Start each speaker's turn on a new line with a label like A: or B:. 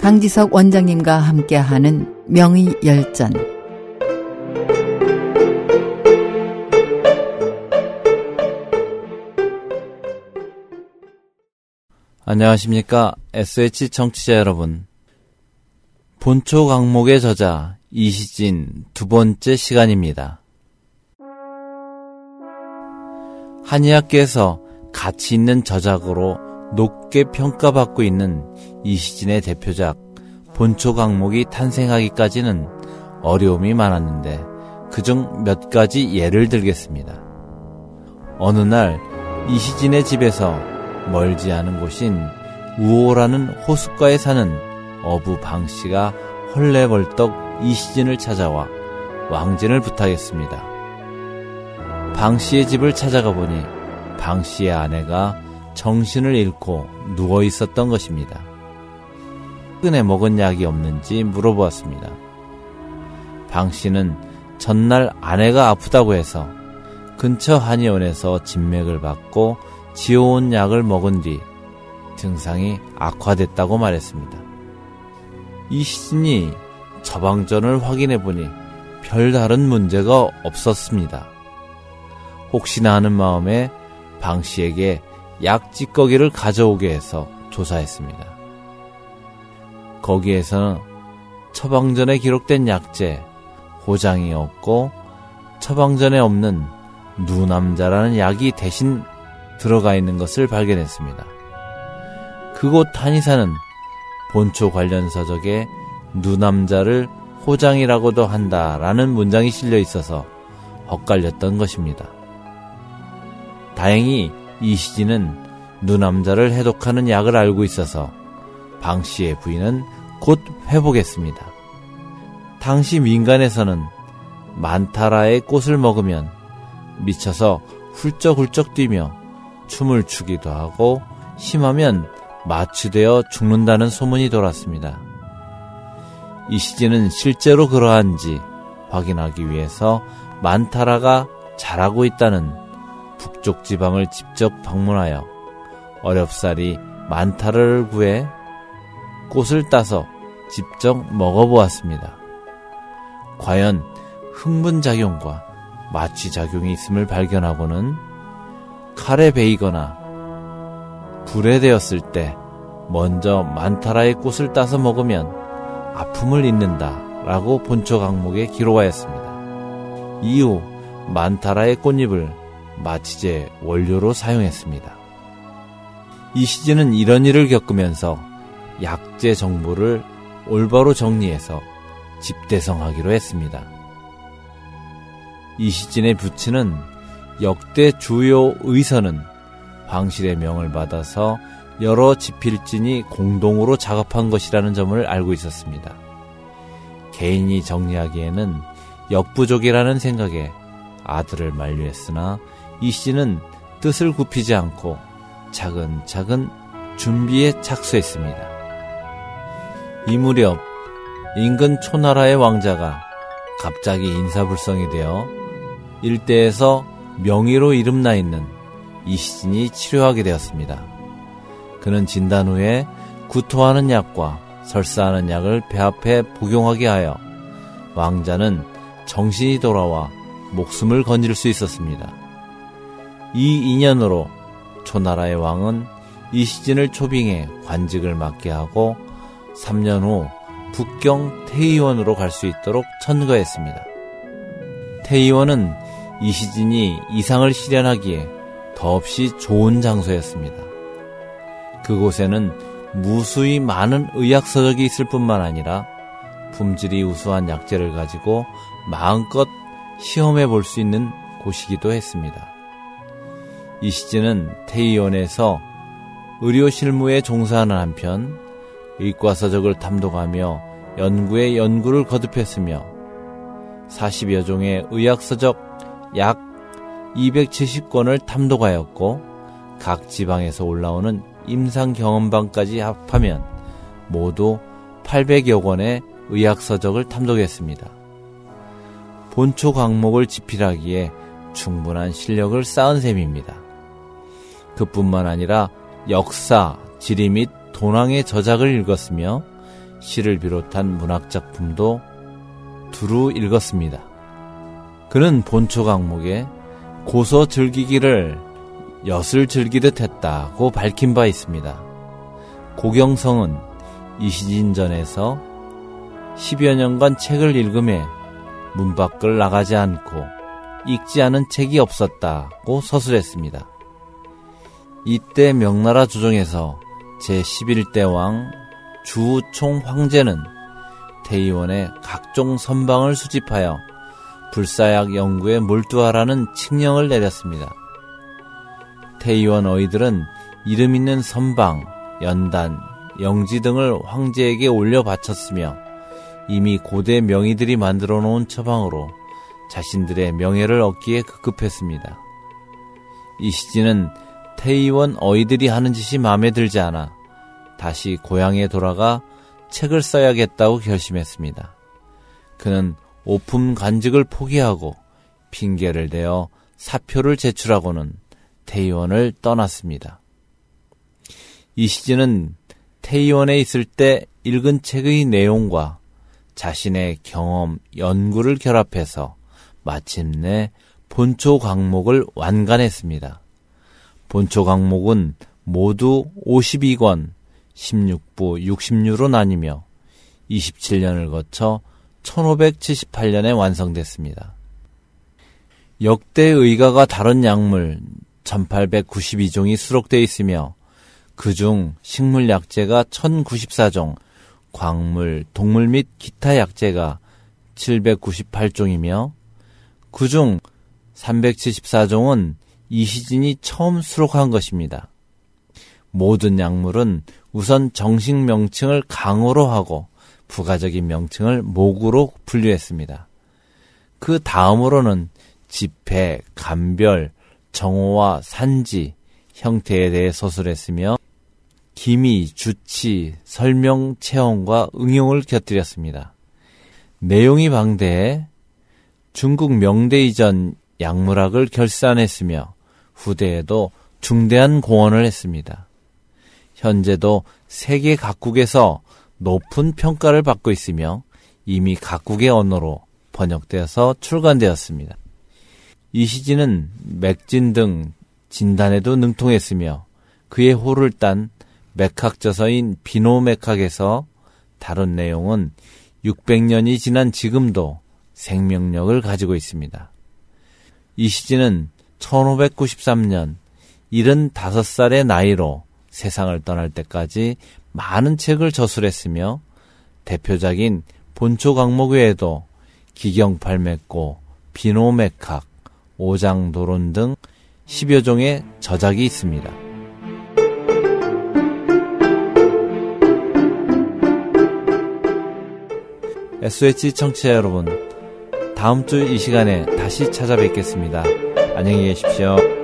A: 강지석 원장님과 함께하는 명의 열전
B: 안녕하십니까 SH 청취자 여러분 본초 강목의 저자 이시진 두 번째 시간입니다. 한의학계에서 가치 있는 저작으로 높게 평가받고 있는 이시진의 대표작 본초 강목이 탄생하기까지는 어려움이 많았는데 그중 몇 가지 예를 들겠습니다. 어느 날 이시진의 집에서 멀지 않은 곳인 우호라는 호숫가에 사는 어부 방 씨가 헐레벌떡 이시진을 찾아와 왕진을 부탁했습니다. 방 씨의 집을 찾아가 보니 방 씨의 아내가 정신을 잃고 누워 있었던 것입니다. 최근에 먹은 약이 없는지 물어보았습니다. 방 씨는 전날 아내가 아프다고 해서 근처 한의원에서 진맥을 받고 지어온 약을 먹은 뒤 증상이 악화됐다고 말했습니다. 이 시즌이 처방전을 확인해 보니 별다른 문제가 없었습니다. 혹시나 하는 마음에 방 씨에게 약 찌꺼기를 가져오게 해서 조사했습니다. 거기에서는 처방전에 기록된 약재, 호장이 없고 처방전에 없는 누남자라는 약이 대신 들어가 있는 것을 발견했습니다. 그곳 한의사는 본초 관련 서적에 누남자를 호장이라고도 한다라는 문장이 실려 있어서 헛갈렸던 것입니다. 다행히 이시진은 누남자를 해독하는 약을 알고 있어서 방 씨의 부인은 곧 회복했습니다. 당시 민간에서는 만타라의 꽃을 먹으면 미쳐서 훌쩍훌쩍 뛰며 춤을 추기도 하고 심하면 마취되어 죽는다는 소문이 돌았습니다. 이시진은 실제로 그러한지 확인하기 위해서 만타라가 자라고 있다는 북쪽 지방을 직접 방문하여 어렵사리 만타라를 구해 꽃을 따서 직접 먹어보았습니다. 과연 흥분작용과 마취작용이 있음을 발견하고는 칼에 베이거나 불에 되었을 때 먼저 만타라의 꽃을 따서 먹으면 아픔을 잊는다 라고 본초 강목에 기록하였습니다. 이후 만타라의 꽃잎을 마취제 원료로 사용했습니다. 이시즌은 이런 일을 겪으면서 약재 정보를 올바로 정리해서 집대성하기로 했습니다. 이시진의 부친은 역대 주요 의선은 황실의 명을 받아서 여러 지필진이 공동으로 작업한 것이라는 점을 알고 있었습니다. 개인이 정리하기에는 역부족이라는 생각에 아들을 만류했으나 이 씨는 뜻을 굽히지 않고 차근차근 준비에 착수했습니다. 이 무렵 인근 초나라의 왕자가 갑자기 인사불성이 되어 일대에서 명의로 이름나 있는 이시진이 치료하게 되었습니다. 그는 진단 후에 구토하는 약과 설사하는 약을 배 앞에 복용하게 하여 왕자는 정신이 돌아와 목숨을 건질 수 있었습니다. 이 인연으로 초나라의 왕은 이시진을 초빙해 관직을 맡게 하고 3년 후 북경 태의원으로 갈 수 있도록 천거했습니다. 태의원은 이시진이 이상을 실현하기에 더없이 좋은 장소였습니다. 그곳에는 무수히 많은 의학서적이 있을 뿐만 아니라 품질이 우수한 약재를 가지고 마음껏 시험해 볼 수 있는 곳이기도 했습니다. 이시진은 태의원에서 의료 실무에 종사하는 한편 의과서적을 탐독하며 연구에 연구를 거듭했으며 40여 종의 의학서적 약 270권을 탐독하였고 각 지방에서 올라오는 임상 경험방까지 합하면 모두 800여 권의 의학서적을 탐독했습니다. 본초 강목을 집필하기에 충분한 실력을 쌓은 셈입니다. 그뿐만 아니라 역사, 지리 및 도낭의 저작을 읽었으며 시를 비롯한 문학작품도 두루 읽었습니다. 그는 본초 강목에 고서 즐기기를 엿을 즐기듯 했다고 밝힌 바 있습니다. 고경성은 이시진전에서 10여 년간 책을 읽음에 문 밖을 나가지 않고 읽지 않은 책이 없었다고 서술했습니다. 이때 명나라 조정에서 제11대 왕 주총 황제는 대의원의 각종 선방을 수집하여 불사약 연구에 몰두하라는 칙령을 내렸습니다. 태의원 어이들은 이름 있는 선방, 연단, 영지 등을 황제에게 올려 바쳤으며 이미 고대 명의들이 만들어 놓은 처방으로 자신들의 명예를 얻기에 급급했습니다. 이시진은 태의원 어이들이 하는 짓이 마음에 들지 않아 다시 고향에 돌아가 책을 써야겠다고 결심했습니다. 그는 오품 간직을 포기하고 핑계를 대어 사표를 제출하고는 태의원을 떠났습니다. 이시진은 태의원에 있을 때 읽은 책의 내용과 자신의 경험, 연구를 결합해서 마침내 본초 강목을 완간했습니다. 본초 강목은 모두 52권, 16부 60류로 나뉘며 27년을 거쳐 1578년에 완성됐습니다. 역대 의가가 다른 약물 1892종이 수록되어 있으며 그중 식물 약재가 1094종, 광물, 동물 및 기타 약재가 798종이며 그중 374종은 이시진이 처음 수록한 것입니다. 모든 약물은 우선 정식 명칭을 강으로 하고 부가적인 명칭을 목으로 분류했습니다. 그 다음으로는 지폐, 감별, 정오와 산지, 형태에 대해 서술했으며 기미, 주치, 설명, 체험과 응용을 곁들였습니다. 내용이 방대해 중국 명대 이전 약물학을 결산했으며 후대에도 중대한 공헌을 했습니다. 현재도 세계 각국에서 높은 평가를 받고 있으며 이미 각국의 언어로 번역되어서 출간되었습니다. 이시진은 맥진 등 진단에도 능통했으며 그의 호를 딴 맥학저서인 비노맥학에서 다룬 내용은 600년이 지난 지금도 생명력을 가지고 있습니다. 이시진은 1593년 75살의 나이로 세상을 떠날 때까지 많은 책을 저술했으며 대표작인 본초 강목 외에도 기경팔맥고, 비노맥학, 오장도론 등 10여 종의 저작이 있습니다. SH 청취자 여러분, 다음 주 이 시간에 다시 찾아뵙겠습니다. 안녕히 계십시오.